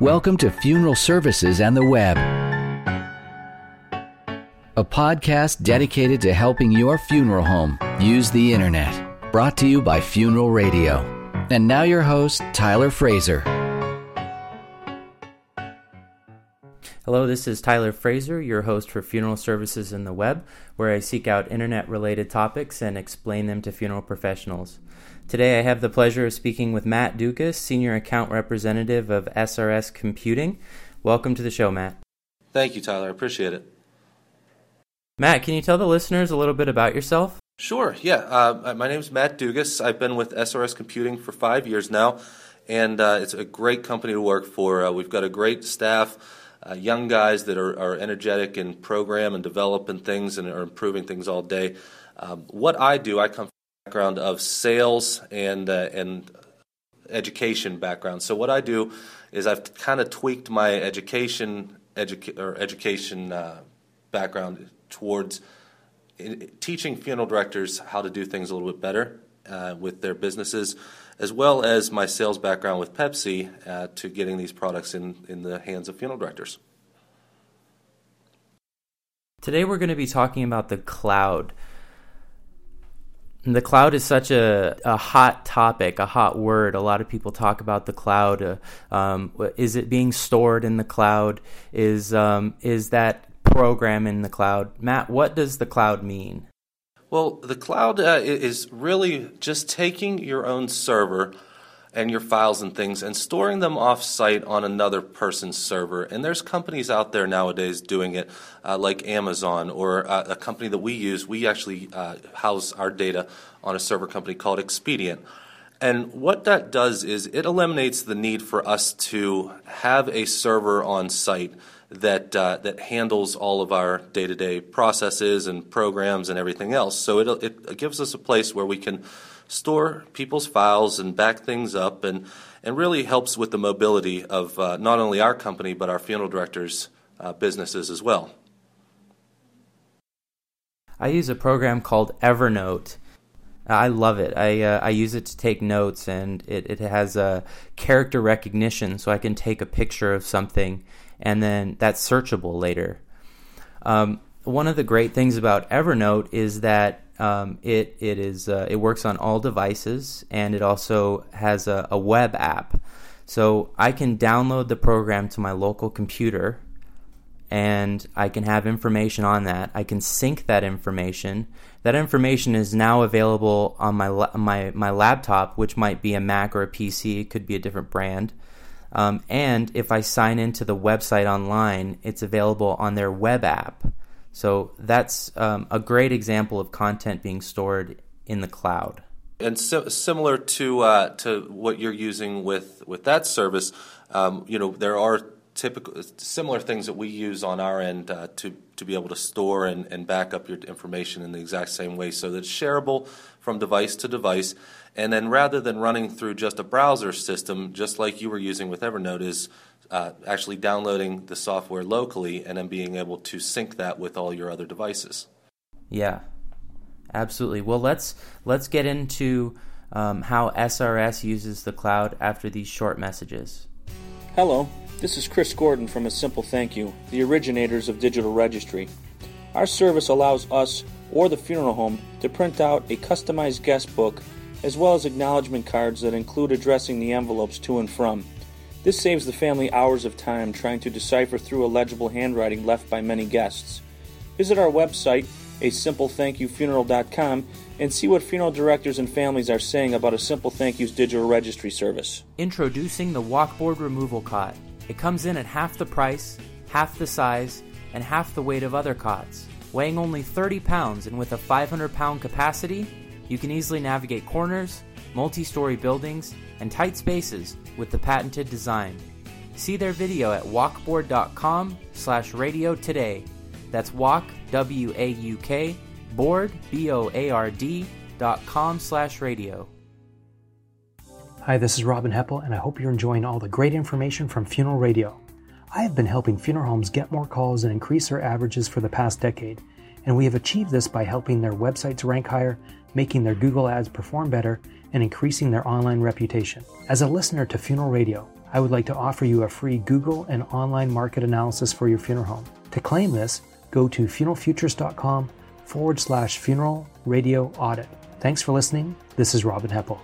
Welcome to Funeral Services and the Web, a podcast dedicated to helping your funeral home use the internet. Brought to you by Funeral Radio. And now, your host, Tyler Fraser. Hello, this is Tyler Fraser, your host for Funeral Services and the Web, where I seek out internet related topics and explain them to funeral professionals. Today I have the pleasure of speaking with Matt Dugas, Senior Account Representative of SRS Computing. Welcome to the show, Matt. Thank you, Tyler. I appreciate it. Matt, can you tell the listeners a little bit about yourself? Sure, yeah. Uh, my name is Matt Dugas. I've been with SRS Computing for five years now, and uh, it's a great company to work for. Uh, we've got a great staff, uh, young guys that are, are, energetic and program and developing things and are improving things all day. Um, what I do, I come background of sales and uh, and education background. So what I do is I've kind of tweaked my education educa- or education uh, background towards teaching funeral directors how to do things a little bit better uh, with their businesses, as well as my sales background with Pepsi uh, to getting these products in, in the hands of funeral directors. Today we're going to be talking about the cloud. The cloud is such a, a hot topic, a hot word. A lot of people talk about the cloud. Uh, um, is it being stored in the cloud? Is um, is that program in the cloud? Matt, what does the cloud mean? Well, the cloud uh, is really just taking your own server and your files and things and storing them off site on another person's server. And there's companies out there nowadays doing it, uh, like Amazon or uh, a company that we use. We actually uh, house our data on a server company called Expedient. And what that does is it eliminates the need for us to have a server on site that uh, that handles all of our day-to-day processes and programs and everything else. So it it gives us a place where we can store people's files and back things up and, and really helps with the mobility of uh, not only our company but our funeral directors' uh, businesses as well. I use a program called Evernote. I love it. I uh, I use it to take notes, and it, it has a character recognition, so I can take a picture of something, and then that's searchable later. Um, one of the great things about Evernote is that um, it it is uh, it works on all devices and it also has a, a, web app. So I can download the program to my local computer, and I can have information on that. I can sync that information. That information is now available on my my my laptop, which might be a Mac or a PC. It could be a different brand. Um, and if I sign into the website online, it's available on their web app. So that's um, a great example of content being stored in the cloud. And so, similar to uh, to what you're using with with that service, um, you know there are typical similar things that we use on our end uh, to to be able to store and, and back up your information in the exact same way, so that it's shareable from device to device. And then rather than running through just a browser system, just like you were using with Evernote, is uh, actually downloading the software locally and then being able to sync that with all your other devices. Yeah, absolutely. Well, let's let's get into um, how SRS uses the cloud after these short messages. Hello, this is Chris Gordon from A Simple Thank You, the originators of Digital Registry. Our service allows us or the funeral home to print out a customized guest book as well as acknowledgement cards that include addressing the envelopes to and from. This saves the family hours of time trying to decipher through illegible handwriting left by many guests. Visit our website, a simplethankyoufuneral.com, and see what funeral directors and families are saying about a Simple Thank You's digital registry service. Introducing the Waukboard removal cot. It comes in at half the price, half the size, and half the weight of other cots. Weighing only 30 pounds and with a 500 pound capacity, you can easily navigate corners, multi story buildings, and tight spaces with the patented design. See their video at waukboard.com slash radio today. That's walk, W-A-U-K, board, B-O-A-R-D, dot com slash radio. Hi, this is Robin Heppell, and I hope you're enjoying all the great information from Funeral Radio. I have been helping funeral homes get more calls and increase their averages for the past decade, and we have achieved this by helping their websites rank higher, making their Google ads perform better, and increasing their online reputation. As a listener to Funeral Radio, I would like to offer you a free Google and online market analysis for your funeral home. To claim this, go to funeralfutures.com forward slash funeral radio audit. Thanks for listening. This is Robin Heppell.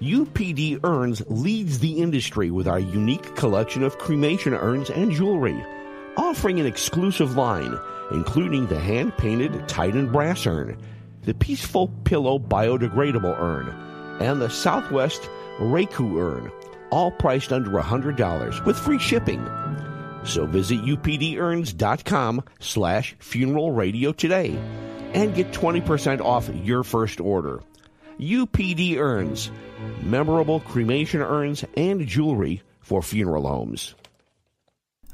UPD Urns leads the industry with our unique collection of cremation urns and jewelry, offering an exclusive line, including the hand painted Titan brass urn, the Peaceful Pillow biodegradable urn, and the Southwest Raku urn, all priced under $100 with free shipping. So visit updurns.com slash funeral radio today and get 20% off your first order. UPD Urns, memorable cremation urns and jewelry for funeral homes.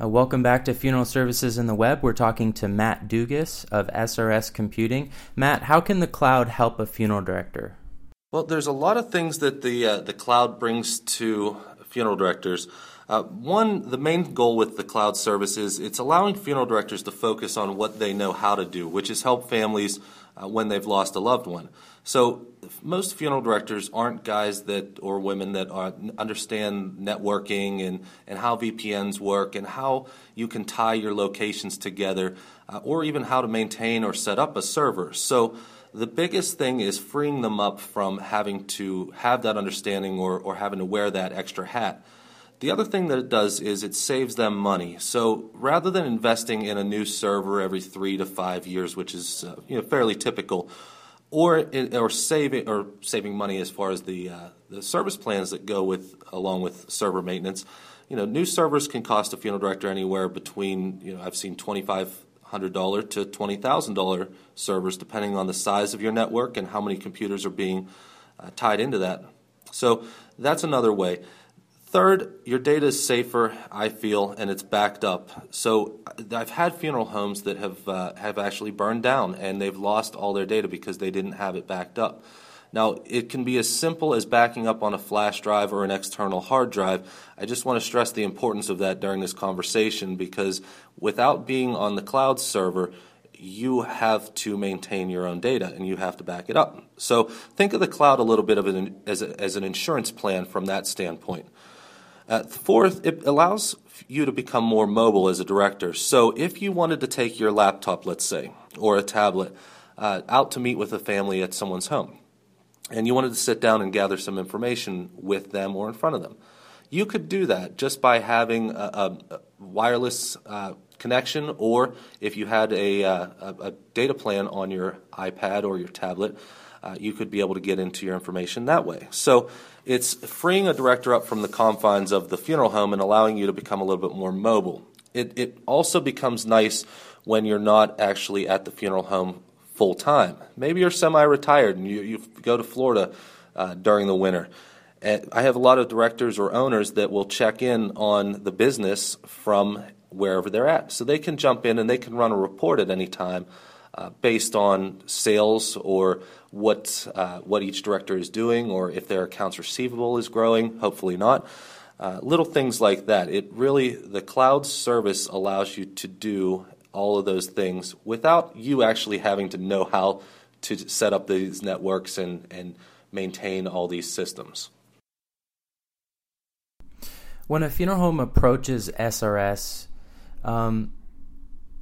Uh, welcome back to Funeral Services in the Web. We're talking to Matt Dugas of SRS Computing. Matt, how can the cloud help a funeral director? Well, there's a lot of things that the uh, the cloud brings to funeral directors. Uh, one, the main goal with the cloud service is it's allowing funeral directors to focus on what they know how to do, which is help families uh, when they've lost a loved one. So most funeral directors aren't guys that or women that are, understand networking and, and how VPNs work and how you can tie your locations together, uh, or even how to maintain or set up a server. So the biggest thing is freeing them up from having to have that understanding or, or having to wear that extra hat. The other thing that it does is it saves them money. So rather than investing in a new server every three to five years, which is uh, you know, fairly typical, or or saving or saving money as far as the uh, the service plans that go with along with server maintenance, you know, new servers can cost a funeral director anywhere between you know I've seen twenty five hundred dollar to twenty thousand dollar servers depending on the size of your network and how many computers are being uh, tied into that. So that's another way. Third, your data is safer, I feel, and it's backed up. So I've had funeral homes that have uh, have actually burned down and they've lost all their data because they didn't have it backed up. Now, it can be as simple as backing up on a flash drive or an external hard drive. I just want to stress the importance of that during this conversation because without being on the cloud server, you have to maintain your own data and you have to back it up. So think of the cloud a little bit of an, as, a, as an insurance plan from that standpoint. Uh, fourth, it allows you to become more mobile as a director. So if you wanted to take your laptop, let's say, or a tablet, uh, out to meet with a family at someone's home, and you wanted to sit down and gather some information with them or in front of them, you could do that just by having a, a, a wireless uh, connection, or if you had a, uh, a, data plan on your iPad or your tablet, uh, you could be able to get into your information that way. So it's freeing a director up from the confines of the funeral home and allowing you to become a little bit more mobile. It, it also becomes nice when you're not actually at the funeral home full time. Maybe you're semi retired and you, you go to Florida uh, during the winter. And I have a lot of directors or owners that will check in on the business from wherever they're at. So they can jump in and they can run a report at any time uh, based on sales or what uh, what each director is doing, or if their accounts receivable is growing. Hopefully not. Uh, little things like that. It really the cloud service allows you to do all of those things without you actually having to know how to set up these networks and and maintain all these systems. When a funeral home approaches SRS, um,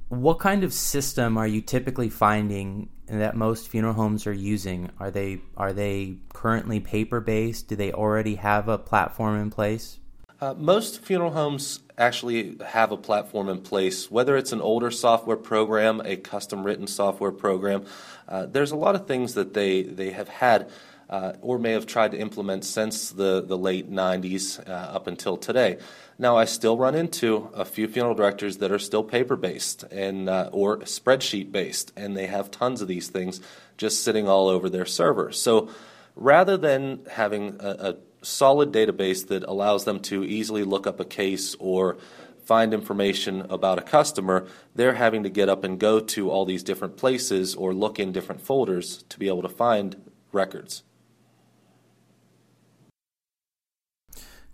what kind of system are you typically finding that most funeral homes are using? Are they are they currently paper based? Do they already have a platform in place? Uh, most funeral homes actually have a platform in place, whether it's an older software program, a custom written software program. Uh, there's a lot of things that they, they have had uh, or may have tried to implement since the, the late 90s uh, up until today. Now, I still run into a few funeral directors that are still paper based and uh, or spreadsheet based, and they have tons of these things just sitting all over their server. So, rather than having a, a solid database that allows them to easily look up a case or find information about a customer, they're having to get up and go to all these different places or look in different folders to be able to find records.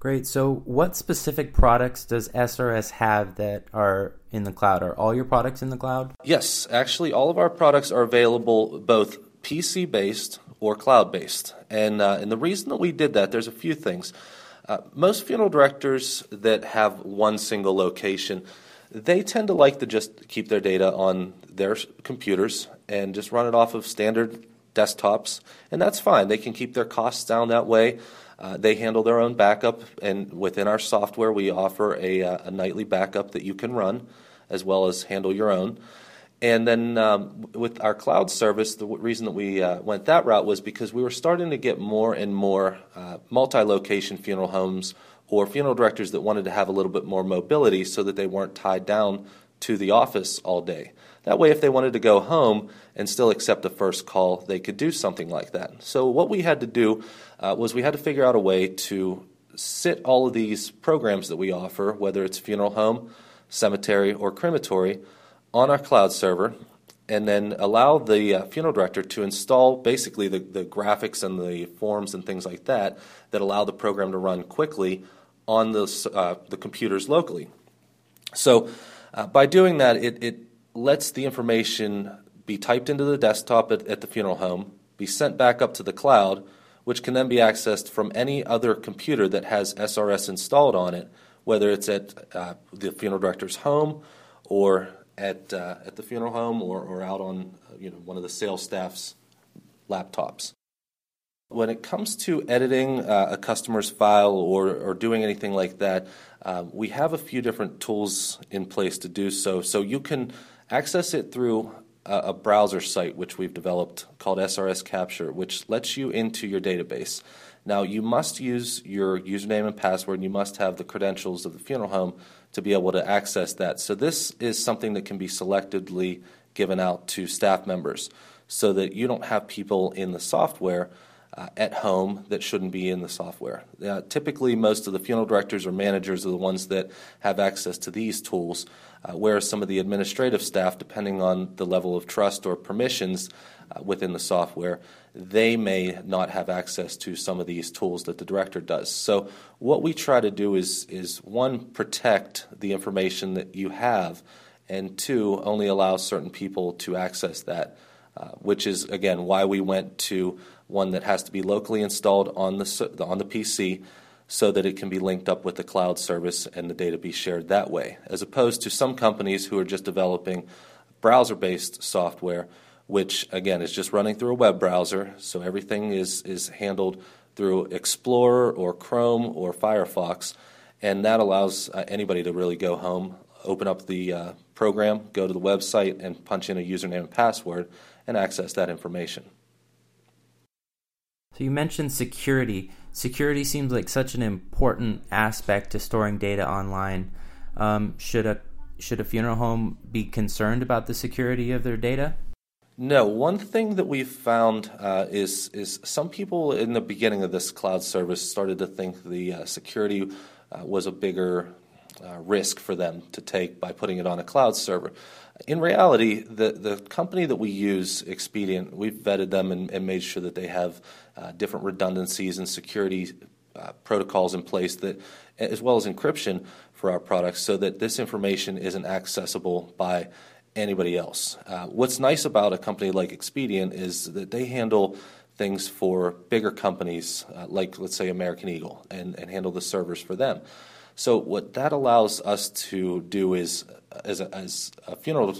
Great. So, what specific products does SRS have that are in the cloud? Are all your products in the cloud? Yes, actually, all of our products are available both PC based or cloud based. And, uh, and the reason that we did that, there's a few things. Uh, most funeral directors that have one single location, they tend to like to just keep their data on their computers and just run it off of standard desktops, and that's fine. They can keep their costs down that way. Uh, they handle their own backup, and within our software, we offer a, uh, a, nightly backup that you can run as well as handle your own. And then um, with our cloud service, the reason that we uh, went that route was because we were starting to get more and more uh, multi location funeral homes or funeral directors that wanted to have a little bit more mobility so that they weren't tied down to the office all day. That way, if they wanted to go home and still accept the first call, they could do something like that. So, what we had to do uh, was we had to figure out a way to sit all of these programs that we offer, whether it's funeral home, cemetery, or crematory, on our cloud server and then allow the uh, funeral director to install basically the, the graphics and the forms and things like that that allow the program to run quickly on the, uh, the computers locally. So, uh, by doing that, it, it lets the information be typed into the desktop at, at the funeral home, be sent back up to the cloud, which can then be accessed from any other computer that has SRS installed on it, whether it's at uh, the funeral director's home or at, uh, at the funeral home or, or out on you know, one of the sales staff's laptops. When it comes to editing uh, a customer's file or, or doing anything like that, uh, we have a few different tools in place to do so. So you can access it through a, a browser site which we've developed called SRS Capture, which lets you into your database. Now, you must use your username and password, and you must have the credentials of the funeral home to be able to access that. So, this is something that can be selectively given out to staff members so that you don't have people in the software uh, at home that shouldn't be in the software. Uh, typically, most of the funeral directors or managers are the ones that have access to these tools, uh, whereas some of the administrative staff, depending on the level of trust or permissions uh, within the software, they may not have access to some of these tools that the director does. So, what we try to do is, is one, protect the information that you have, and two, only allow certain people to access that, uh, which is, again, why we went to one that has to be locally installed on the, on the PC so that it can be linked up with the cloud service and the data be shared that way, as opposed to some companies who are just developing browser based software which again is just running through a web browser. So everything is, is handled through Explorer or Chrome or Firefox. And that allows uh, anybody to really go home, open up the uh, program, go to the website, and punch in a username and password and access that information. So you mentioned security. Security seems like such an important aspect to storing data online. Um, should a should a funeral home be concerned about the security of their data? No, one thing that we've found uh, is is some people in the beginning of this cloud service started to think the uh, security uh, was a bigger uh, risk for them to take by putting it on a cloud server. In reality, the the company that we use, Expedient, we've vetted them and, and made sure that they have uh, different redundancies and security uh, protocols in place that, as well as encryption for our products, so that this information isn't accessible by anybody else. Uh, what's nice about a company like Expedient is that they handle things for bigger companies uh, like, let's say, American Eagle and, and handle the servers for them. So, what that allows us to do is, as a, as a funeral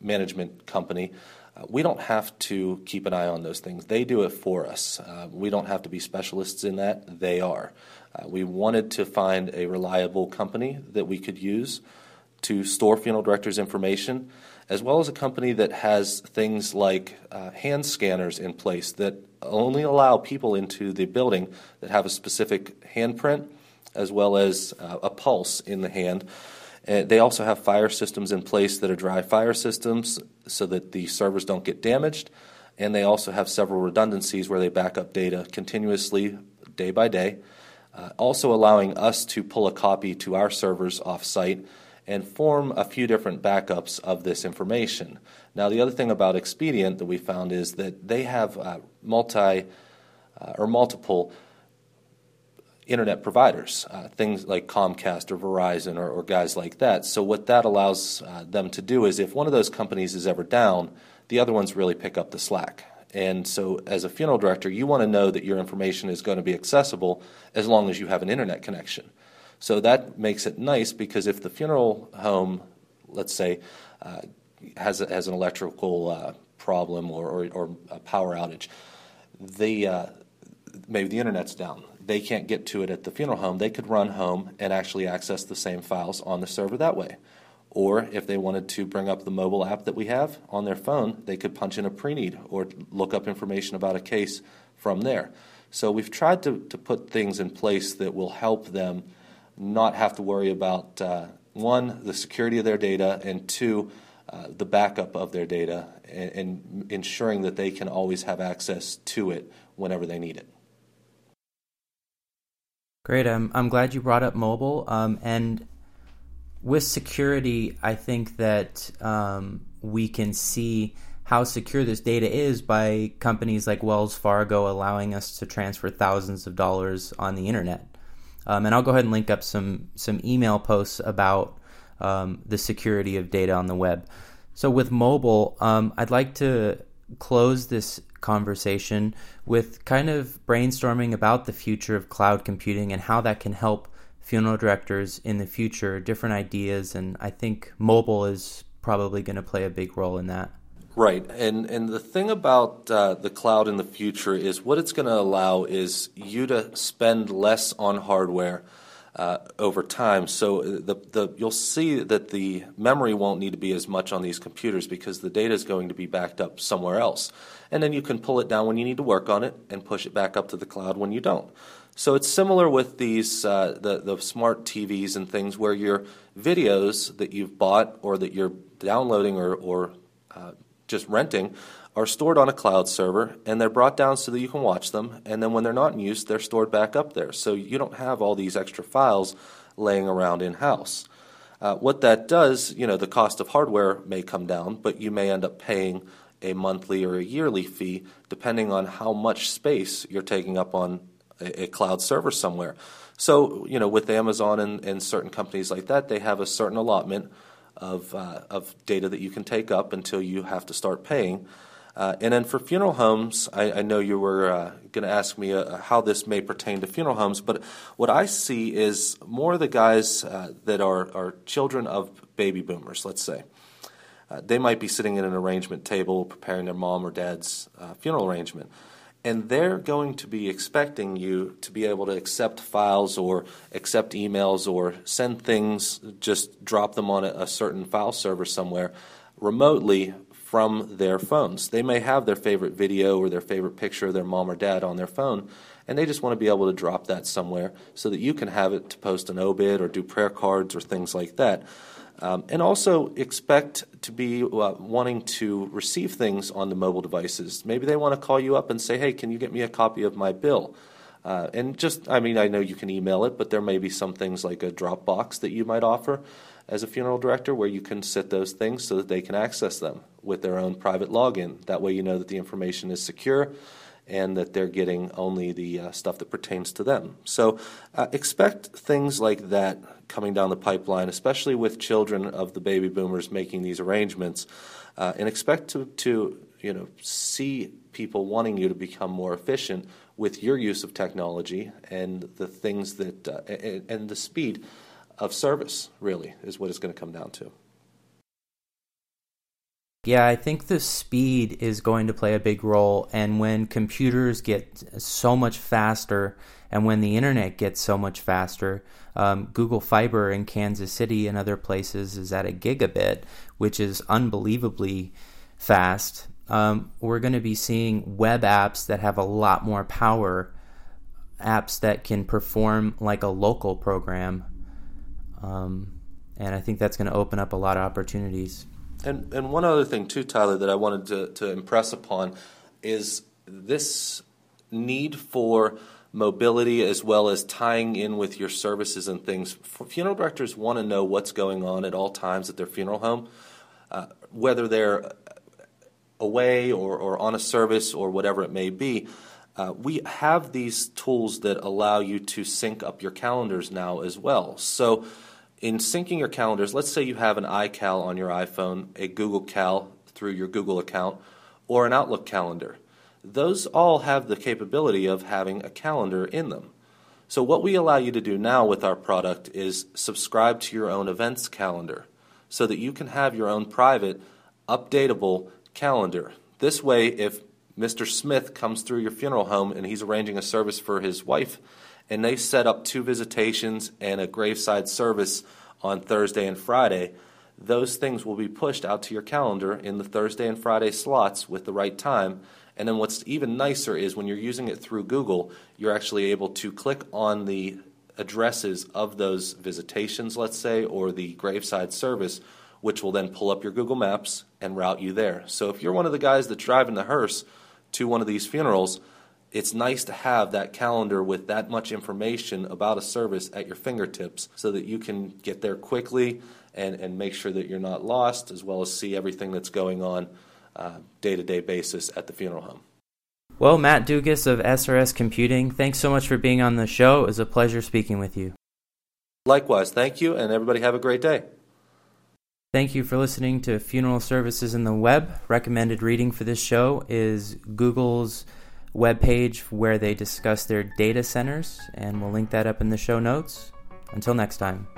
management company, uh, we don't have to keep an eye on those things. They do it for us. Uh, we don't have to be specialists in that, they are. Uh, we wanted to find a reliable company that we could use to store funeral directors' information as well as a company that has things like uh, hand scanners in place that only allow people into the building that have a specific handprint as well as uh, a pulse in the hand. And they also have fire systems in place that are dry fire systems so that the servers don't get damaged. And they also have several redundancies where they back up data continuously, day by day, uh, also allowing us to pull a copy to our servers off site and form a few different backups of this information. Now, the other thing about Expedient that we found is that they have uh, multi uh, or multiple internet providers, uh, things like Comcast or Verizon or, or, guys like that. So, what that allows uh, them to do is if one of those companies is ever down, the other ones really pick up the slack. And so, as a funeral director, you want to know that your information is going to be accessible as long as you have an internet connection. So, that makes it nice because if the funeral home, let's say, uh, has, a, has an electrical uh, problem or, or, or, a power outage, they, uh, maybe the internet's down. They can't get to it at the funeral home. They could run home and actually access the same files on the server that way. Or if they wanted to bring up the mobile app that we have on their phone, they could punch in a pre-need or look up information about a case from there. So we've tried to, to put things in place that will help them not have to worry about uh, one, the security of their data, and two, uh, the backup of their data, and, and ensuring that they can always have access to it whenever they need it. Great. I'm, I'm glad you brought up mobile. Um, and with security, I think that um, we can see how secure this data is by companies like Wells Fargo allowing us to transfer thousands of dollars on the internet. Um, and I'll go ahead and link up some some email posts about um, the security of data on the web. So with mobile, um, I'd like to close this conversation with kind of brainstorming about the future of cloud computing and how that can help funeral directors in the future, different ideas, and I think mobile is probably going to play a big role in that. Right, and and the thing about uh, the cloud in the future is what it's going to allow is you to spend less on hardware uh, over time. So the the you'll see that the memory won't need to be as much on these computers because the data is going to be backed up somewhere else, and then you can pull it down when you need to work on it and push it back up to the cloud when you don't. So it's similar with these uh, the the smart TVs and things where your videos that you've bought or that you're downloading or or uh, just renting are stored on a cloud server and they're brought down so that you can watch them. And then when they're not in use, they're stored back up there. So you don't have all these extra files laying around in house. Uh, what that does, you know, the cost of hardware may come down, but you may end up paying a monthly or a yearly fee depending on how much space you're taking up on a, a cloud server somewhere. So, you know, with Amazon and, and, certain companies like that, they have a certain allotment of, uh, of data that you can take up until you have to start paying. Uh, and then for funeral homes, I, I know you were uh, going to ask me uh, how this may pertain to funeral homes, but what I see is more the guys uh, that are, are children of baby boomers, let's say. Uh, they might be sitting at an arrangement table preparing their mom or dad's uh, funeral arrangement and they're going to be expecting you to be able to accept files or accept emails or send things, just drop them on a, a, certain file server somewhere remotely from their phones. They may have their favorite video or their favorite picture of their mom or dad on their phone, and they just want to be able to drop that somewhere so that you can have it to post an obit or do prayer cards or things like that. Um, and also expect to be uh, wanting to receive things on the mobile devices. Maybe they want to call you up and say, hey, can you get me a copy of my bill? Uh, and just, I mean, I know you can email it, but there may be some things like a Dropbox that you might offer as a funeral director where you can set those things so that they can access them with their own private login. That way, you know that the information is secure and that they're getting only the uh, stuff that pertains to them. So uh, expect things like that coming down the pipeline, especially with children of the baby boomers making these arrangements, uh, and expect to, to you know see people wanting you to become more efficient with your use of technology and the things that uh, and, and the speed of service. Really, is what it's going to come down to. Yeah, I think the speed is going to play a big role. And when computers get so much faster and when the internet gets so much faster, um, Google Fiber in Kansas City and other places is at a gigabit, which is unbelievably fast. Um, we're going to be seeing web apps that have a lot more power, apps that can perform like a local program. Um, and I think that's going to open up a lot of opportunities. And and one other thing too, Tyler, that I wanted to, to impress upon is this need for mobility as well as tying in with your services and things. Funeral directors want to know what's going on at all times at their funeral home, uh, whether they're away or, or on a service or whatever it may be. Uh, we have these tools that allow you to sync up your calendars now as well. So in syncing your calendars, let's say you have an iCal on your iPhone, a Google Cal through your Google account, or an Outlook calendar. those all have the capability of having a calendar in them. So, what we allow you to do now with our product is subscribe to your own events calendar so that you can have your own private, updatable calendar. This way, if Mr. Smith comes through your funeral home and he's arranging a service for his wife, and they set up two visitations and a graveside service on Thursday and Friday, those things will be pushed out to your calendar in the Thursday and Friday slots with the right time. And then what's even nicer is when you're using it through Google, you're actually able to click on the addresses of those visitations, let's say, or the graveside service, which will then pull up your Google Maps and route you there. So if you're one of the guys that's driving the hearse to one of these funerals, it's nice to have that calendar with that much information about a service at your fingertips so that you can get there quickly and, and make sure that you're not lost, as well as see everything that's going on day to day basis at the funeral home. Well, Matt Dugas of SRS Computing, thanks so much for being on the show. It was a pleasure speaking with you. Likewise, thank you, and everybody have a great day. Thank you for listening to Funeral Services in the Web. Recommended reading for this show is Google's webpage where they discuss their data centers, and we'll link that up in the show notes. Until next time.